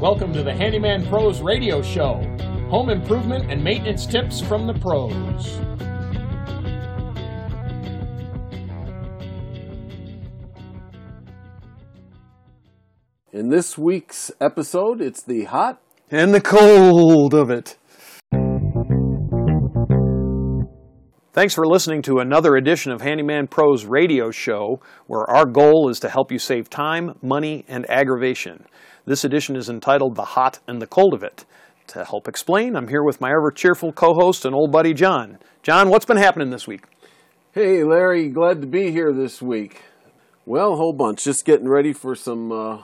Welcome to the Handyman Pros Radio Show. Home improvement and maintenance tips from the pros. In this week's episode, it's the hot and the cold of it. Thanks for listening to another edition of Handyman Pros Radio Show, where our goal is to help you save time, money, and aggravation. This edition is entitled The Hot and the Cold of It. To help explain, I'm here with my ever cheerful co host and old buddy John. John, what's been happening this week? Hey, Larry, glad to be here this week. Well, a whole bunch. Just getting ready for some uh,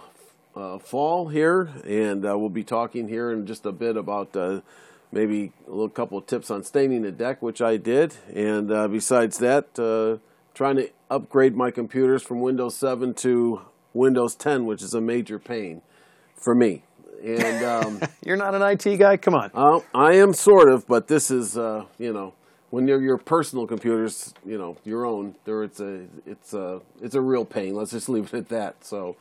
uh, fall here, and uh, we'll be talking here in just a bit about uh, maybe a little couple of tips on staining the deck, which I did, and uh, besides that, uh, trying to upgrade my computers from Windows 7 to Windows 10, which is a major pain for me. And um, you're not an IT guy. Come on. Uh, I am sort of, but this is you know when they're your personal computers, you know, your own, there it's a it's a it's a real pain. Let's just leave it at that. So,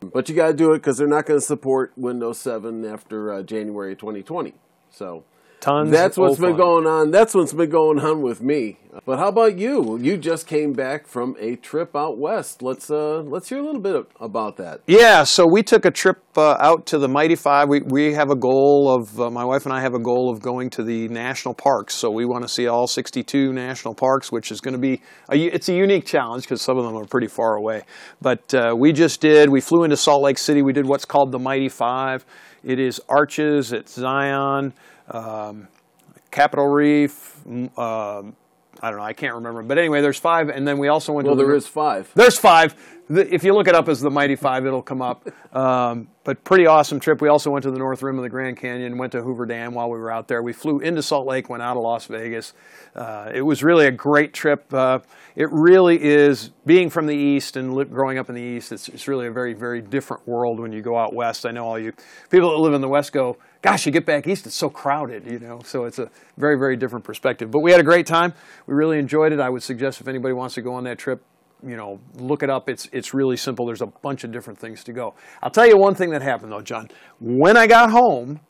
but you got to do it because they're not going to support Windows 7 after uh, January 2020. So Tons that's what's been fun. going on. That's what's been going on with me. But how about you? You just came back from a trip out west. Let's uh, let's hear a little bit about that. Yeah, so we took a trip uh, out to the Mighty Five. We we have a goal of uh, my wife and I have a goal of going to the national parks. So we want to see all 62 national parks, which is going to be a, it's a unique challenge because some of them are pretty far away. But uh, we just did. We flew into Salt Lake City. We did what's called the Mighty Five. It is Arches, it's Zion. Um, Capitol Reef. Uh, I don't know. I can't remember. But anyway, there's five, and then we also went. Well, to there the, is five. There's five. If you look it up as the Mighty Five, it'll come up. Um, but pretty awesome trip. We also went to the North Rim of the Grand Canyon, went to Hoover Dam while we were out there. We flew into Salt Lake, went out of Las Vegas. Uh, it was really a great trip. Uh, it really is being from the East and li- growing up in the East. It's, it's really a very, very different world when you go out west. I know all you people that live in the West go, "Gosh, you get back east, it's so crowded," you know. So it's a very, very different perspective. But we had a great time. We really enjoyed it. I would suggest if anybody wants to go on that trip, you know, look it up. It's it's really simple. There's a bunch of different things to go. I'll tell you one thing that happened though, John. When I got home,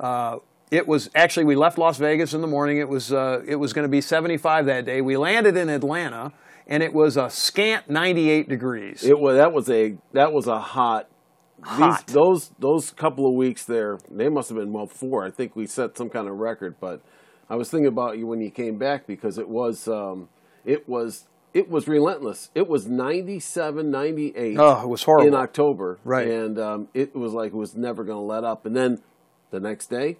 uh, it was actually we left Las Vegas in the morning. It was uh, it was going to be 75 that day. We landed in Atlanta, and it was a scant 98 degrees. It was that was a that was a hot. Hot. These, those those couple of weeks there, they must have been well four. I think we set some kind of record. But I was thinking about you when you came back because it was um, it was it was relentless. It was 97, 98 oh, it was horrible in October, Right. And um, it was like it was never going to let up. And then the next day,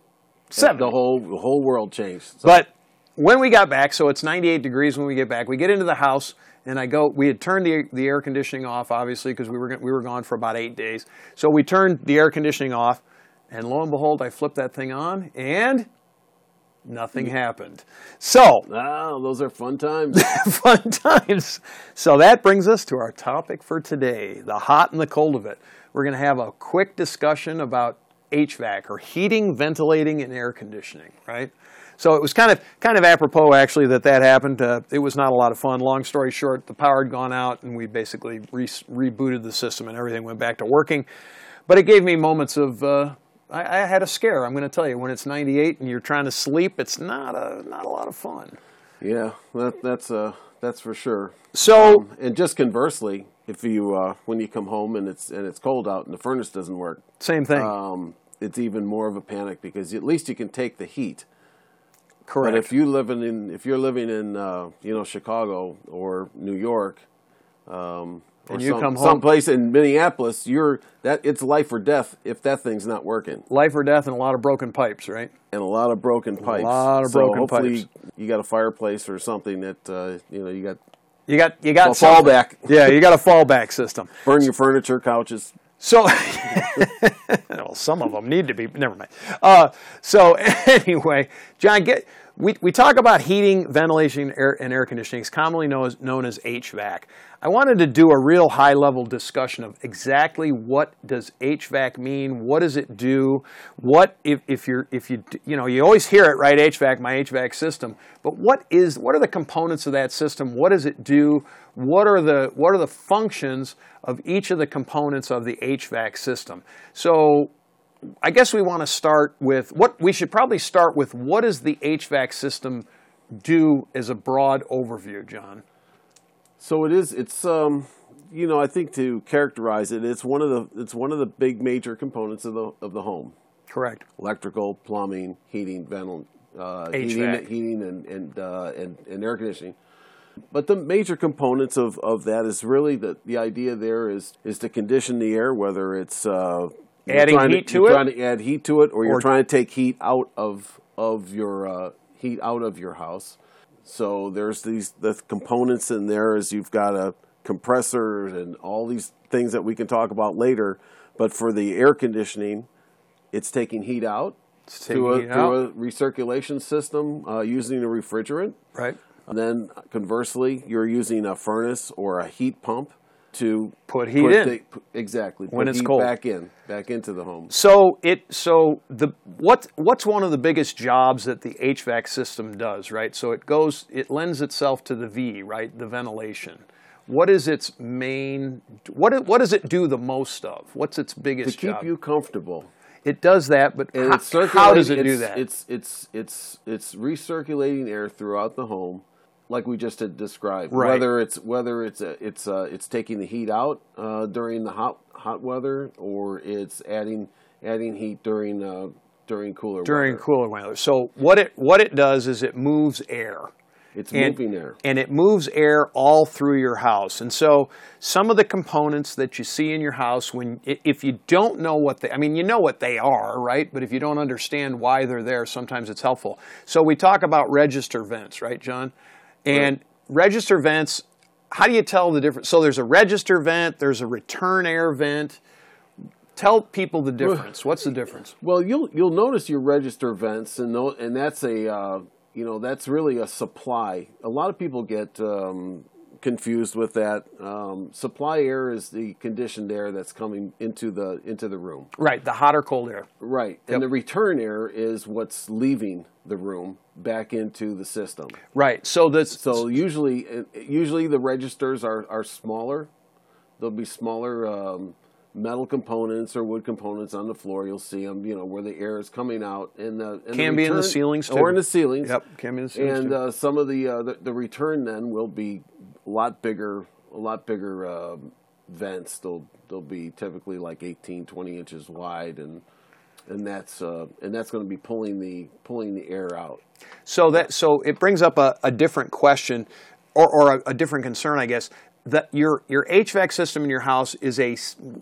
Seven. the whole the whole world changed. So, But when we got back, so it's 98 degrees when we get back. We get into the house, and I go. We had turned the the air conditioning off, obviously, because we were we were gone for about eight days. So we turned the air conditioning off, and lo and behold, I flipped that thing on, and nothing happened. So ah, those are fun times. fun times. So that brings us to our topic for today: the hot and the cold of it. We're going to have a quick discussion about HVAC or heating, ventilating, and air conditioning. Right. So it was kind of kind of apropos actually that that happened. Uh, it was not a lot of fun. Long story short, the power had gone out, and we basically re- rebooted the system, and everything went back to working. But it gave me moments of. Uh, I, I had a scare. I'm going to tell you, when it's 98 and you're trying to sleep, it's not a not a lot of fun. yeah, that, that's uh, that's for sure. So Um, and just conversely, if you uh, when you come home and it's and it's cold out and the furnace doesn't work, same thing. um, it's even more of a panic because at least you can take the heat. Correct. But if you living in if you're living in uh, you know Chicago or New York, um, or And you some, come home- someplace in Minneapolis, you're that it's life or death if that thing's not working, life or death and a lot of broken pipes, right? and a lot of broken pipes. A lot of so broken hopefully pipes. you got a fireplace or something that uh, you know you got You got you got a fallback. Yeah, you got a fallback system. Burn your furniture, couches. So, well, some of them need to be. Never mind. Uh, so anyway, John, get we, we talk about heating, ventilation, air, and air conditioning. It's commonly known as, known as HVAC. I wanted to do a real high level discussion of exactly what does HVAC mean, what does it do, what if, if you're if you you know you always hear it right HVAC my HVAC system, but what is what are the components of that system? What does it do? What are the what are the functions of each of the components of the HVAC system? So I guess we want to start with what we should probably start with. What does the HVAC system do as a broad overview, John? So it is. It's um, you know, I think to characterize it, it's one of the it's one of the big major components of the of the home. Correct. Electrical, plumbing, heating, ventil, uh, heating, heating, and and, uh, and and air conditioning. But the major components of, of that is really that the idea there is is to condition the air, whether it's uh, Adding heat to you're it? trying to add heat to it, or you're trying to take heat out of of your uh, heat out of your house. So there's these the components in there is you've got a compressor and all these things that we can talk about later. But for the air conditioning, it's taking heat out through, a, through a recirculation system uh, using a refrigerant. Right. And then conversely, you're using a furnace or a heat pump to Put heat in. the- exactly. When put it's heat cold. back in, back into the home. So it so the what what's one of the biggest jobs that the HVAC system does, right? So it goes it lends itself to the V, right? The ventilation. What is its main what it- what does it do the most of? What's its biggest To keep job? you comfortable. it does that, but And how, how does it do that? It's it's it's it's recirculating air throughout the home, like we just had described. Right. Whether it's whether it's a, it's uh it's taking the heat out uh, during the hot hot weather, or it's adding adding heat during uh, during cooler during weather. cooler weather. So what it what it does is it moves air. It's and, moving air. and it moves air all through your house. And so some of the components that you see in your house, when if you don't know what they, I mean, you know what they are, right? But if you don't understand why they're there, sometimes it's helpful. So we talk about register vents, right, John? And register vents. How do you tell the difference? So there's a register vent, there's a return air vent. Tell people the difference. What's the difference? Well, you'll you'll notice your register vents, and and that's a uh, you know that's really a supply. A lot of people get um, confused with that. Um, supply air is the conditioned air that's coming into the into the room, Right, the hot or cold air. right? And the return air is what's leaving the room back into the system. Right. So this So usually, usually the registers are, are smaller. There'll be smaller um, metal components or wood components on the floor. You'll see them, you know, where the air is coming out. And the and Can be in the ceilings, or in the ceilings. Yep, can be in the ceilings, And too. uh, some of the, uh, the the return then will be a lot bigger, a lot bigger uh, vents. They'll they'll be typically like 18, 20 inches wide, and and that's uh, and that's going to be pulling the pulling the air out. So that so it brings up a, a different question, or, or a, a different concern, I guess. That your your HVAC system in your house is a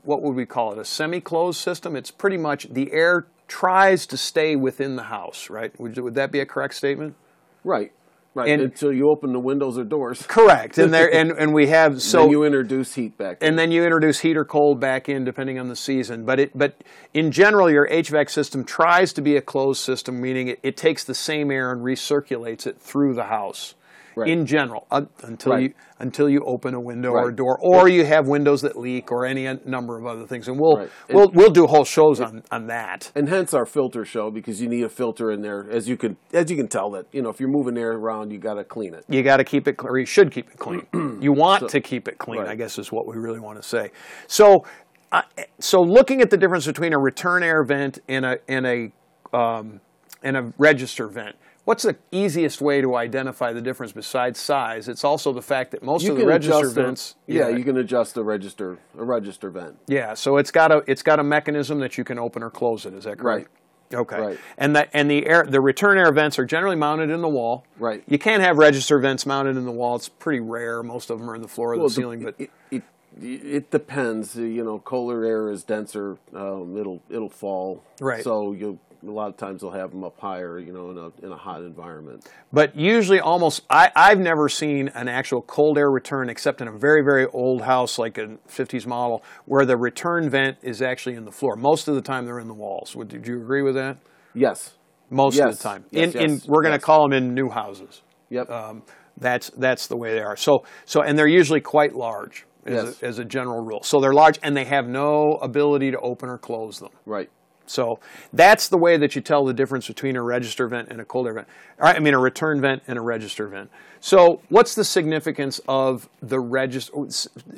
what would we call it? A semi-closed system. It's pretty much the air tries to stay within the house, right? Would, would that be a correct statement? Right. Right. And- Until you open the windows or doors. Correct. And there and, and we have so then you introduce heat back. and then you introduce heat or cold back in depending on the season. But it, but in general, your HVAC system tries to be a closed system, meaning it, it takes the same air and recirculates it through the house. Right. In general, un until Right. you until you open a window or a door, or you have windows that leak, or any number of other things, and we'll Right. we'll we'll do whole shows on, on that. and hence our filter show because you need a filter in there as you can as you can tell that you know if you're moving air around you got to clean it. You got to keep it, cl- or you should keep it clean. you want to keep it clean, right. I guess is what we really want to say. So, uh, so looking at the difference between a return air vent and a and a um, and a register vent. What's the easiest way to identify the difference besides size? It's also the fact that most of the register adjust the- vents, yeah, you can adjust the register a register vent. yeah, so it's got a it's got a mechanism that you can open or close it. Is that correct? Right. Okay. Right. And that and the air the return air vents are generally mounted in the wall. Right. You can't have register vents mounted in the wall. It's pretty rare. Most of them are in the floor or Well, the ceiling. But it, it, it, it depends. You know, colder air is denser. Um, it'll it'll fall. Right. So you a lot of times they'll have them up higher. You know, in a in a hot environment. but usually almost I, I've never seen an actual cold air return except in a very very old house like a 50s model where the return vent is actually in the floor. Most of the time they're in the walls. Would did you agree with that? Yes. Most of the time. Yes, in, in yes, we're going to yes. call them in new houses. Yep. Um, that's that's the way they are. So so and they're usually quite large as, Yes. a, as a general rule. So they're large and they have no ability to open or close them. right. So that's the way that you tell the difference between a register vent and a cold air vent. Or, I mean, a return vent and a register vent. So what's the significance of the register? Oh,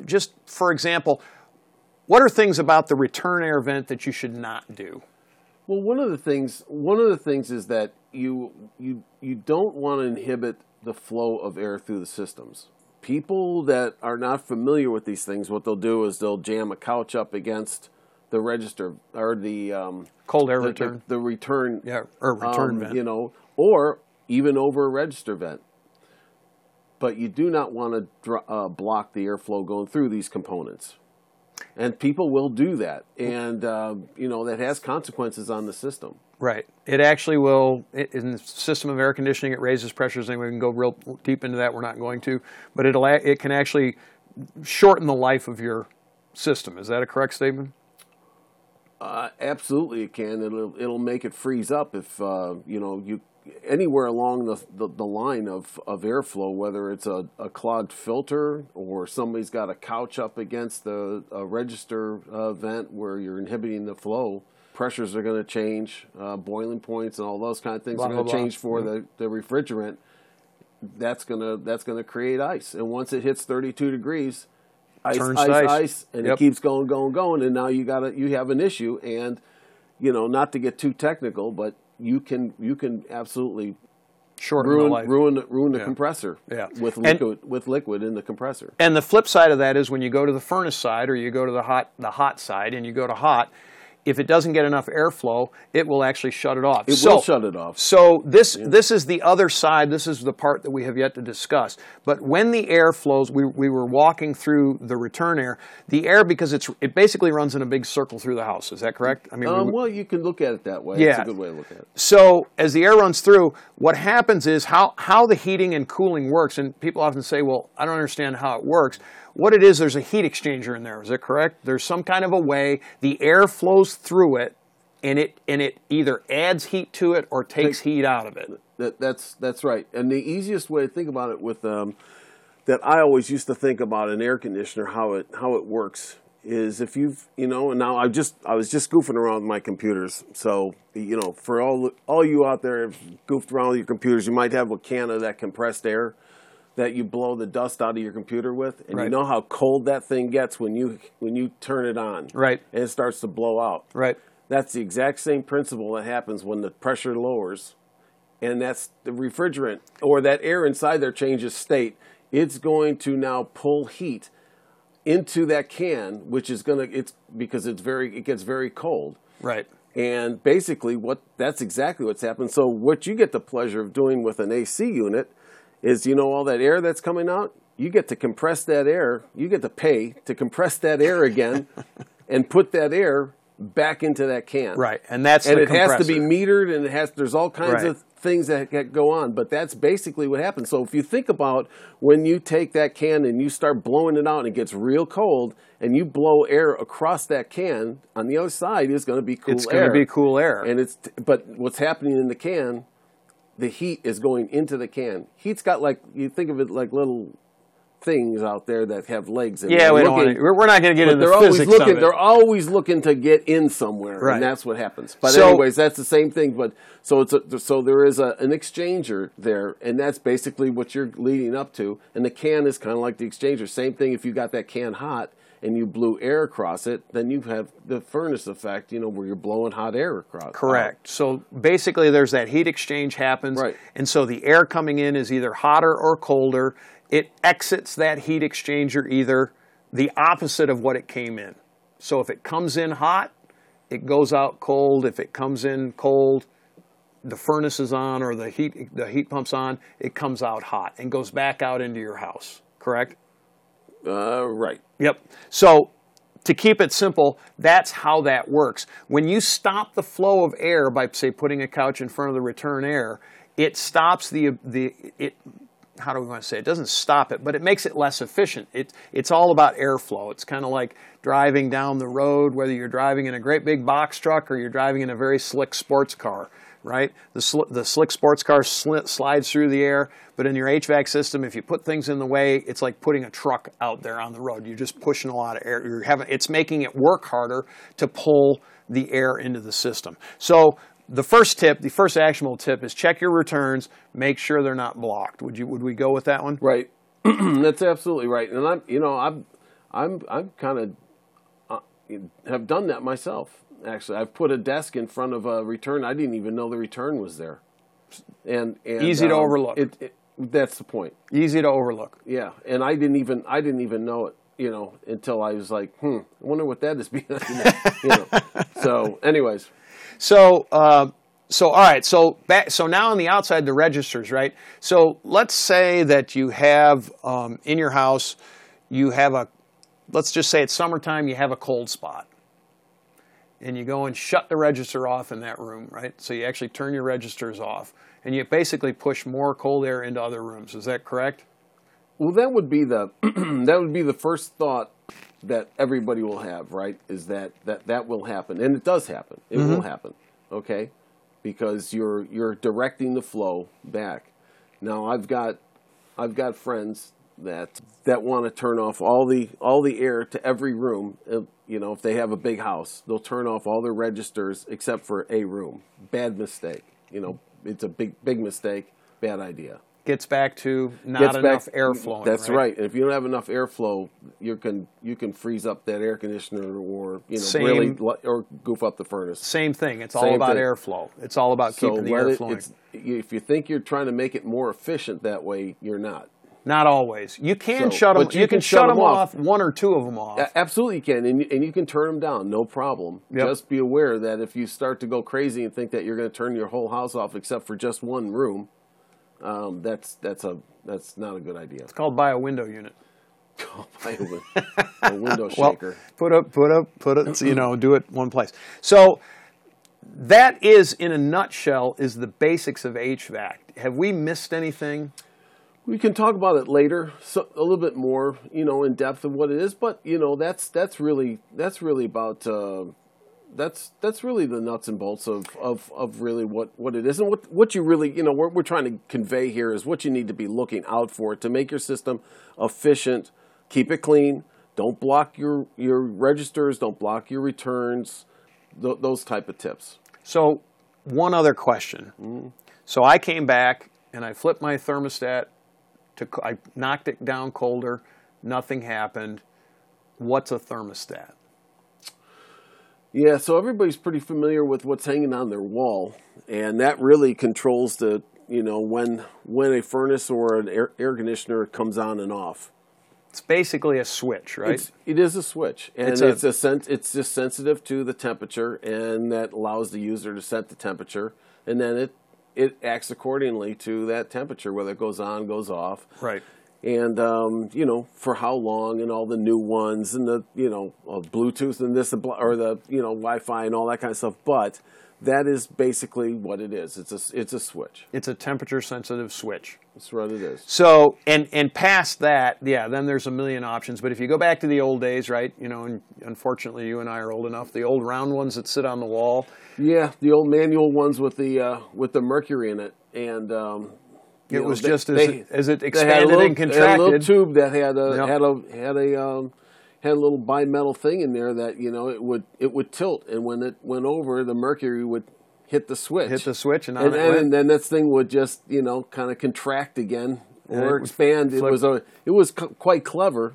just for example, what are things about the return air vent that you should not do? Well, one of the things one of the things is that you you you don't want to inhibit the flow of air through the systems. People that are not familiar with these things, what they'll do is they'll jam a couch up against the register or the um, Cold air the, return. the, the return yeah, or return um, vent. you know, or even over a register vent. But you do not want to dr- uh, block the airflow going through these components. And people will do that. And, uh, you know, that has consequences on the system. Right. It actually will, it, in the system of air conditioning, it raises pressures, and we can go real deep into that. We're not going to. But it'll, it can actually shorten the life of your system. Is that a correct statement? Uh, absolutely, it can. It'll it'll make it freeze up if uh, you know you anywhere along the, the, the line of, of airflow, whether it's a, a clogged filter or somebody's got a couch up against the a register uh, vent where you're inhibiting the flow. Pressures are going to change, uh, boiling points, and all those kind of things Blah, are going to change for the, the refrigerant. That's gonna that's gonna create ice, and once it hits 32 degrees, ice, Turns ice, ice. ice, and Yep. it keeps going, going, going, and now you got to you have an issue, and you know, not to get too technical, but you can you can absolutely Shorten the ruin life. ruin the- ruin the Yeah. compressor Yeah. with And- with liquid in the compressor. And the flip side of that is when you go to the furnace side or you go to the hot the hot side and you go to hot, if it doesn't get enough airflow, it will actually shut it off. It so, will shut it off. So this this is the other side. This is the part that we have yet to discuss. But when the air flows, we, we were walking through the return air. The air because it's it basically runs in a big circle through the house. Is that correct? I mean, Um, we- well, you can look at it that way. Yeah. It's a good way to look at it. so as the air runs through, what happens is how, how the heating and cooling works. And people often say, well, I don't understand how it works. What it is, there's a heat exchanger in there. Is that correct? There's some kind of a way the air flows through it and it and it either adds heat to it or takes heat out of it. That, that's that's right. And the easiest way to think about it with um, that I always used to think about an air conditioner how it how it works is if you've you know and now I just I was just goofing around with my computers. So you know for all all you out there goofed around with your computers, you might have a can of that compressed air that you blow the dust out of your computer with, and you know how cold that thing gets when you when you turn it on, Right. And it starts to blow out, Right. that's the exact same principle that happens when the pressure lowers, and that's the refrigerant or that air inside there changes state. It's going to now pull heat into that can, which is going to it's because it's very it gets very cold. Right. And basically, what that's exactly what's happened. So, what you get the pleasure of doing with an AC unit is, you know, all that air that's coming out. You get to compress that air. You get to pay to compress that air again, and put that air back into that can. Right. And that's And it has to be metered, and it has. There's all kinds Right. of things that, that go on, but that's basically what happens. So if you think about when you take that can and you start blowing it out, and it gets real cold, and you blow air across that can, on the other side is going to be cool It's going to be cool air. And it's but what's happening in the can, the heat is going into the can. Heat's got like you think of it like little things out there that have legs. And yeah, we don't looking- want to, we're not going to get into they're the always physics looking. of it. They're always looking to get in somewhere, Right. and that's what happens. But So- anyways, that's the same thing. But so it's a, so there is a, an exchanger there, and that's basically what you're leading up to. And the can is kind of like the exchanger. Same thing. If you got that can hot and you blew air across it, then you have the furnace effect. You know where you're blowing hot air across. Correct. So basically, there's that heat exchange happens, Right. and so the air coming in is either hotter or colder. It exits that heat exchanger either the opposite of what it came in. So if it comes in hot, it goes out cold. If it comes in cold, the furnace is on or the heat the heat pump's on, it comes out hot and goes back out into your house. Correct? Uh, right. Yep. So to keep it simple, that's how that works. When you stop the flow of air by say putting a couch in front of the return air, it stops the the it how do we want to say it? it doesn't stop it, but it makes it less efficient. It, it's all about airflow. It's kind of like driving down the road, whether you're driving in a great big box truck or you're driving in a very slick sports car, right? The, sl- the slick sports car sli- slides through the air, but in your HVAC system, if you put things in the way, it's like putting a truck out there on the road. You're just pushing a lot of air. You're having, it's making it work harder to pull the air into the system. So the first tip, the first actionable tip is check your returns, make sure they're not blocked. Would you would we go with that one? Right. That's absolutely right. And I'm, you know, I'm, I'm, I'm kind of uh, have done that myself. Actually, I've put a desk in front of a return. I didn't even know the return was there. And, and Easy to um, overlook. It, it, that's the point. Easy to overlook. Yeah, and I didn't even I didn't even know it, you know, until I was like, hmm, I wonder what that is behind. that, you know. So, anyways, So, uh, so all right. So back. So now on the outside, the registers, right? So let's say that you have um, in your house, you have a. Let's just say it's summertime. You have a cold spot, and you go and shut the register off in that room, right? So you actually turn your registers off, and you basically push more cold air into other rooms. Is that correct? well, that would be the that would be the first thought that everybody will have, right? Is that that that will happen, and it does happen. It will mm-hmm. happen, okay? Because you're you're directing the flow back. Now, I've got I've got friends that that want to turn off all the all the air to every room. Uh, You know, if they have a big house, they'll turn off all their registers except for a room. Bad mistake. You know, it's a big big mistake. Bad idea. Gets back to not Gets enough back- air flowing. That's right. And if you don't have enough airflow, you can you can freeze up that air conditioner or you know Same- really or goof up the furnace. Same thing. It's all about thing. airflow. It's all about So keeping the air it- flowing. if you think you're trying to make it more efficient that way, you're not. Not always. You can So- shut them. You, you can, can shut shut them 'em off. off. One or two of them off. A- Absolutely you can, and you, and you can turn them down, no problem. Yep. Just be aware that if you start to go crazy and think that you're going to turn your whole house off except for just one room, um, that's that's a that's not a good idea. It's called buy a window unit. Buy a win- a window Well, shaker. put up, put up, put it. You know, do it one place. So that is, in a nutshell, is the basics of HVAC. Have we missed anything? We can talk about it later, so a little bit more, you know, in depth of what it is. But you know, that's that's really that's really about uh, that's that's really the nuts and bolts of, of, of really what, what it is and what what you really you know what we're trying to convey here is what you need to be looking out for to make your system efficient. Keep it clean. Don't block your your registers. Don't block your returns. Th- those type of tips. So, one other question. So I came back and I flipped my thermostat to. I knocked it down colder. Nothing happened. What's a thermostat? Yeah, so everybody's pretty familiar with what's hanging on their wall, and that really controls the you know when when a furnace or an air, air conditioner comes on and off. It's basically a switch, right? It's, it is a switch, and It's it's a- a, sen- it's just sensitive to the temperature, and that allows the user to set the temperature, and then it it acts accordingly to that temperature, whether it goes on, goes off, right. and um, you know for how long, and all the new ones, and the you know uh, Bluetooth and this or the you know Wi-Fi and all that kind of stuff. But that is basically what it is. It's a it's a switch. It's a temperature sensitive switch. That's what it is. So, and and past that, yeah, then there's a million options. But if you go back to the old days, right? You know, and unfortunately, you and I are old enough. The old round ones that sit on the wall. Yeah, the old manual ones with the uh, with the mercury in it, and um, It know, was they- just as they- it, as it they had a expanded little, and had a little tube that had a Yep. had a had a um, had a little bimetal thing in there that you know it would it would tilt, and when it went over, the mercury would hit the switch, Hit the switch and on and, it and, went. then this thing would just you know kind of contract again And or expand. It was a it was c- quite clever.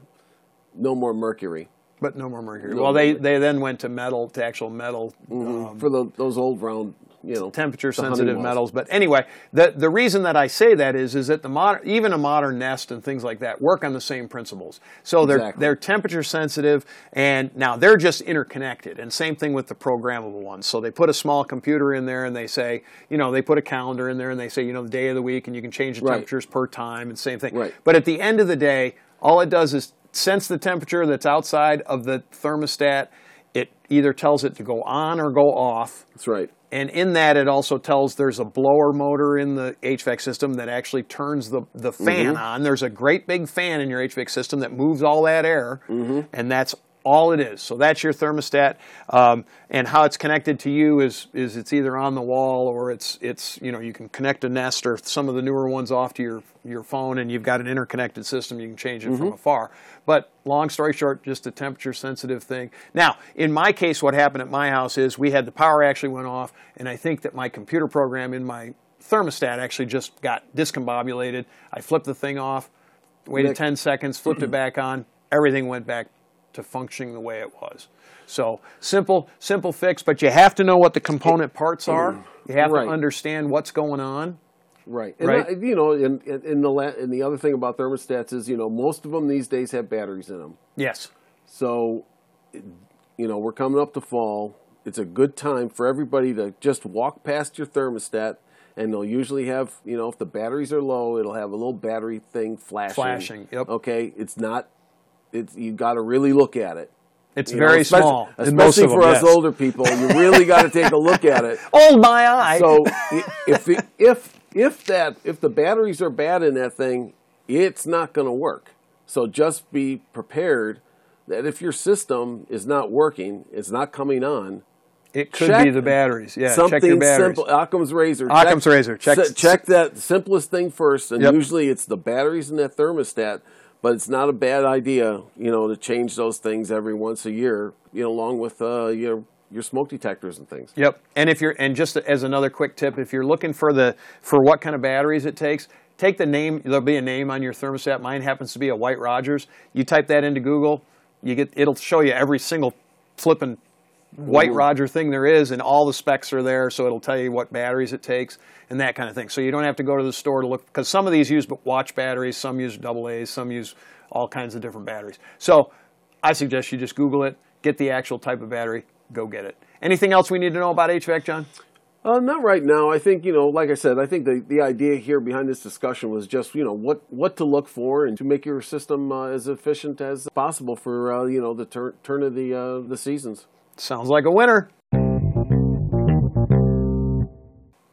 No more mercury but no more mercury. No well, they, more. they then went to metal, to actual metal, um, for the, those old round you know temperature sensitive metals. But anyway, the the reason that I say that is is that the modern, even a modern Nest and things like that work on the same principles. So they're they're temperature sensitive, and now they're just interconnected. And same thing with the programmable ones. So they put a small computer in there, and they say, you know, they put a calendar in there, and they say, you know, the day of the week, and you can change the Right. temperatures per time, and same thing. Right. But at the end of the day, all it does is sense the temperature that's outside of the thermostat. It either tells it to go on or go off. That's right. And in that, it also tells there's a blower motor in the HVAC system that actually turns the, the mm-hmm. fan on. There's a great big fan in your HVAC system that moves all that air, mm-hmm. and that's all it is. So that's your thermostat, um, and how it's connected to you is is it's either on the wall or it's it's you know you can connect a Nest or some of the newer ones off to your your phone, and you've got an interconnected system. You can change it from afar. But long story short, just a temperature sensitive thing. Now, in my case, what happened at my house is we had the power actually went off, and I think that my computer program in my thermostat actually just got discombobulated. I flipped the thing off, waited Nick. 10 seconds, flipped it back on, everything went back to functioning the way it was. So simple, simple fix, but you have to know what the component parts are. You have Right. to understand what's going on. Right. And Right. uh, you know, and, and the la- and the other thing about thermostats is, you know, most of them these days have batteries in them. Yes. So, you know, we're coming up to fall. It's a good time for everybody to just walk past your thermostat, and they'll usually have, you know, if the batteries are low, it'll have a little battery thing flashing. Flashing, yep. Okay. It's not. It's you got to really look at it. It's You know, very especially- small. especially for them, us yes. older people. You really got to take a look at it. Old my eye. So if it, if if that if the batteries are bad in that thing, it's not going to work. So just be prepared that if your system is not working, it's not coming on. it could check be the batteries. Yeah, something check your batteries. simple. Occam's razor. Occam's razor. Check- check that simplest thing first, and Yep. usually it's the batteries in that thermostat. But it's not a bad idea, you know, to change those things every once a year, you know, along with uh, your your smoke detectors and things. Yep. And if you're and just as another quick tip, if you're looking for the for what kind of batteries it takes, take the name. There'll be a name on your thermostat. Mine happens to be a White-Rodgers. You type that into Google, you get it'll show you every single flipping White Roger thing there is, and all the specs are there. So it'll tell you what batteries it takes and that kind of thing. So you don't have to go to the store to look because some of these use watch batteries, some use double A's, some use all kinds of different batteries. So I suggest you just Google it, get the actual type of battery, go get it. Anything else we need to know about HVAC, John? Uh, not right now. I think you know, like I said, I think the, the idea here behind this discussion was just you know what what to look for and to make your system uh, as efficient as possible for uh, you know the tur- turn of the uh, the seasons. Sounds like a winner.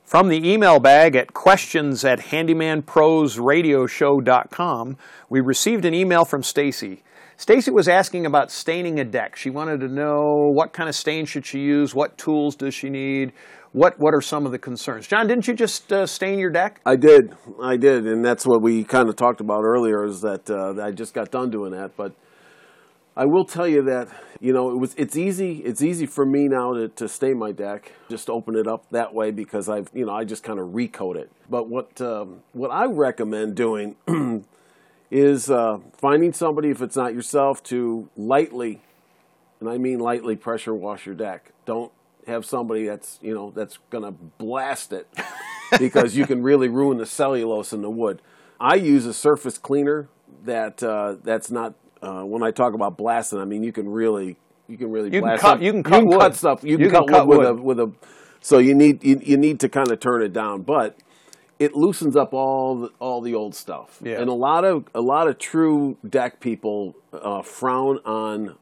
From the email bag at questions at handymanprosradioshow.com, we received an email from Stacy. Stacy was asking about staining a deck. She wanted to know what kind of stain should she use, what tools does she need, what what are some of the concerns. John, didn't you just uh, stain your deck? I did, I did, and that's what we kind of talked about earlier. Is that uh, I just got done doing that, but I will tell you that you know it was it's easy it's easy for me now to, to stain my deck. Just open it up that way because I've you know I just kind of recoat it. But what um, what I recommend doing is uh, finding somebody if it's not yourself to lightly, and I mean lightly pressure wash your deck. Don't have somebody that's you know that's gonna blast it because you can really ruin the cellulose in the wood. I use a surface cleaner that uh, that's not. Uh, when I talk about blasting, I mean you can really you can really You can blast cut- you can cut wood. stuff. You, You can, can cut, cut wood, wood. with a with a. So you need you, you need to kind of turn it down, but it loosens up all the, all the old stuff. Yeah. And a lot of a lot of true deck people uh, frown on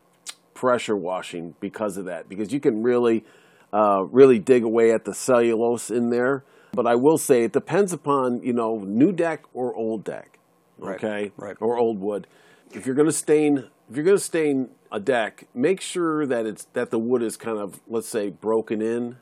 pressure washing because of that, because you can really uh, really dig away at the cellulose in there. But I will say it depends upon you know new deck or old deck, okay, right. or old wood. If you're going to stain, if you're going to stain a deck, make sure that it's that the wood is kind of let's say broken in,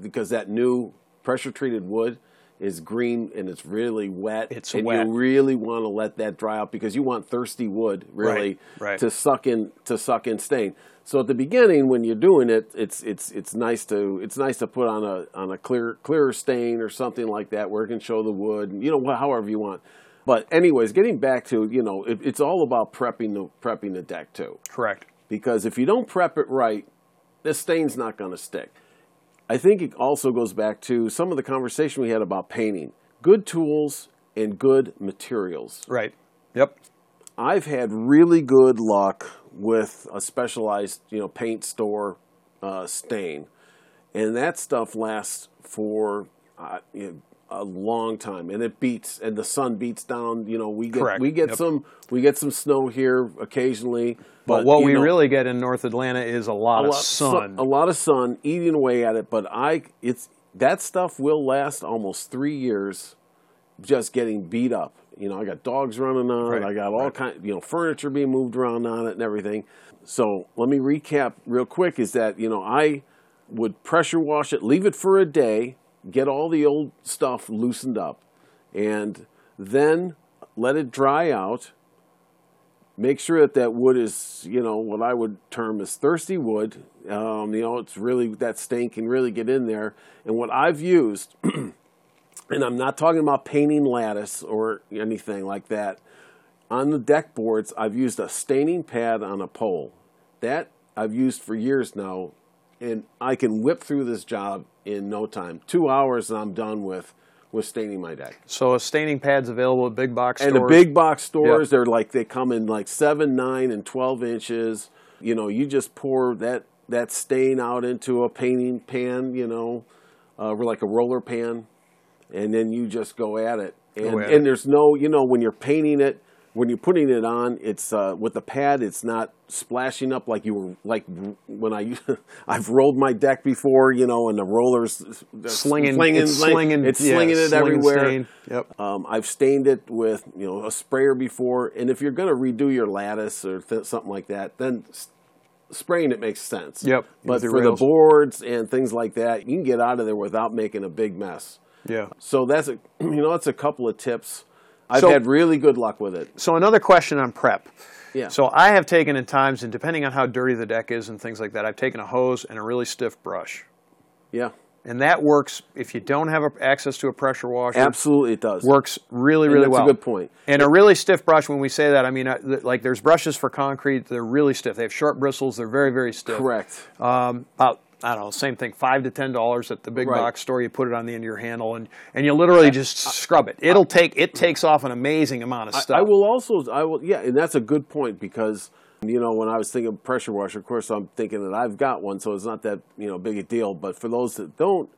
because that new pressure treated wood is green and it's really wet. It's and wet. you really want to let that dry out because you want thirsty wood really Right, right. to suck in to suck in stain. So at the beginning when you're doing it, it's it's it's nice to it's nice to put on a on a clear clearer stain or something like that where it can show the wood, you know, however you want. But anyways, getting back to you know, it, it's all about prepping the prepping the deck too Correct. because if you don't prep it right, the stain's not going to stick. I think it also goes back to some of the conversation we had about painting. Good tools and good materials. Right. Yep. I've had really good luck with a specialized, you know, paint store uh, stain, and that stuff lasts for uh, you know, a long time, and it beats, and the sun beats down. You know, we get Correct. we get Yep. some we get some snow here occasionally, but, But what we know, really get in North Atlanta is a lot a lot of sun. a lot of sun eating away at it. But I, it's that stuff will last almost three years, just getting beat up. You know, I got dogs running on Right, it. I got all kind, you know, furniture being moved around on it and everything. So let me recap real quick. Is that you know I would pressure wash it, leave it for a day, get all the old stuff loosened up, and then let it dry out make sure that that wood is, you know, what I would term as thirsty wood. Um, you know, it's really that stain can really get in there. And what I've used, and I'm not talking about painting lattice or anything like that. On the deck boards, I've used a staining pad on a pole, that I've used for years now, and I can whip through this job in no time. Two hours, and I'm done with with staining my deck. So a staining pad's available at big box And stores. the big box stores, Yep. they're like they come in like seven, nine, and twelve inches. You know, you just pour that that stain out into a painting pan. You know, uh, like a roller pan, and then you just go at it. And at and it. there's no, you know, when you're painting it, when you're putting it on, it's uh, with the pad, it's not splashing up like you were like when I I've rolled my deck before, you know, and the rollers Slinging- slinging, it's slinging- it's yeah, slinging it sling everywhere. stain. Yep. Um, I've stained it with you know a sprayer before, and if you're going to redo your lattice or th- something like that, then spraying it makes sense. Yep, But your for the boards and things like that, you can get out of there without making a big mess. yeah. So that's a you know that's a couple of tips. I've So- had really good luck with it. So another question on prep. Yeah. So I have taken in times, and depending on how dirty the deck is and things like that, I've taken a hose and a really stiff brush, Yeah, and that works if you don't have a, access to a pressure washer. absolutely, it does. Works really, And really that's well. a good point. And a really stiff brush. When we say that, I mean uh, th- like there's brushes for concrete. They're really stiff. They have sharp bristles. They're very, very stiff. Correct. Um, about I don't know, same thing, five to ten dollars at the big Right. box store. You put it on the end of your handle, and, and you literally just scrub it. It'll take it takes off an amazing amount of stuff. I will also, I will, yeah, and that's a good point because, you know, when I was thinking of pressure washer, of course, I'm thinking that I've got one, so it's not that, you know, big a deal. But for those that don't,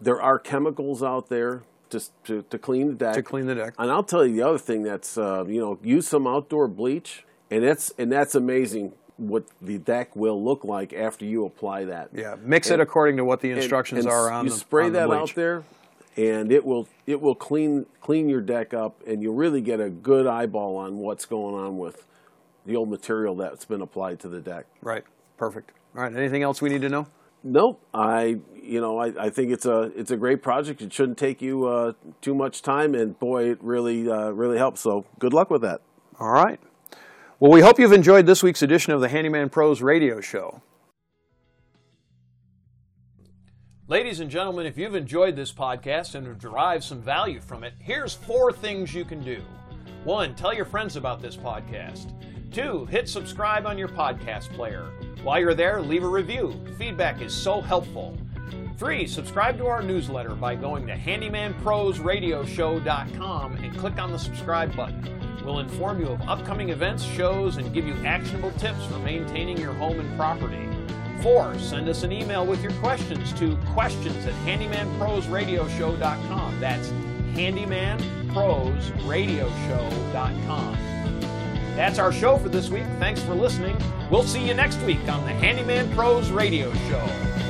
there are chemicals out there just to, to clean the deck. to clean the deck. And I'll tell you the other thing that's, uh, you know, use some outdoor bleach, and it's and that's amazing what the deck will look like after you apply that. Yeah, mix it according to what the instructions And- and are on you the spray on that bleach. out there and it will it will clean clean your deck up and you'll really get a good eyeball on what's going on with the old material that's been applied to the deck Right. Perfect. All right. Anything else we need to know? nope i you know i, I think it's a it's a great project it shouldn't take you uh, too much time and boy it really uh, really helps so good luck with that All right. Well, we hope you've enjoyed this week's edition of the Handyman Pros Radio Show. Ladies and gentlemen, if you've enjoyed this podcast and have derived some value from it, here's four things you can do. One, tell your friends about this podcast. Two, hit subscribe on your podcast player. While you're there, leave a review. Feedback is so helpful. Three, subscribe to our newsletter by going to handymanprosradioshow.com and click on the subscribe button. We'll inform you of upcoming events, shows, and give you actionable tips for maintaining your home and property. Four, send us an email with your questions to questions at handymanprosradioshow.com. That's handymanprosradioshow.com. That's our show for this week. Thanks for listening. We'll see you next week on the Handyman Pros Radio Show.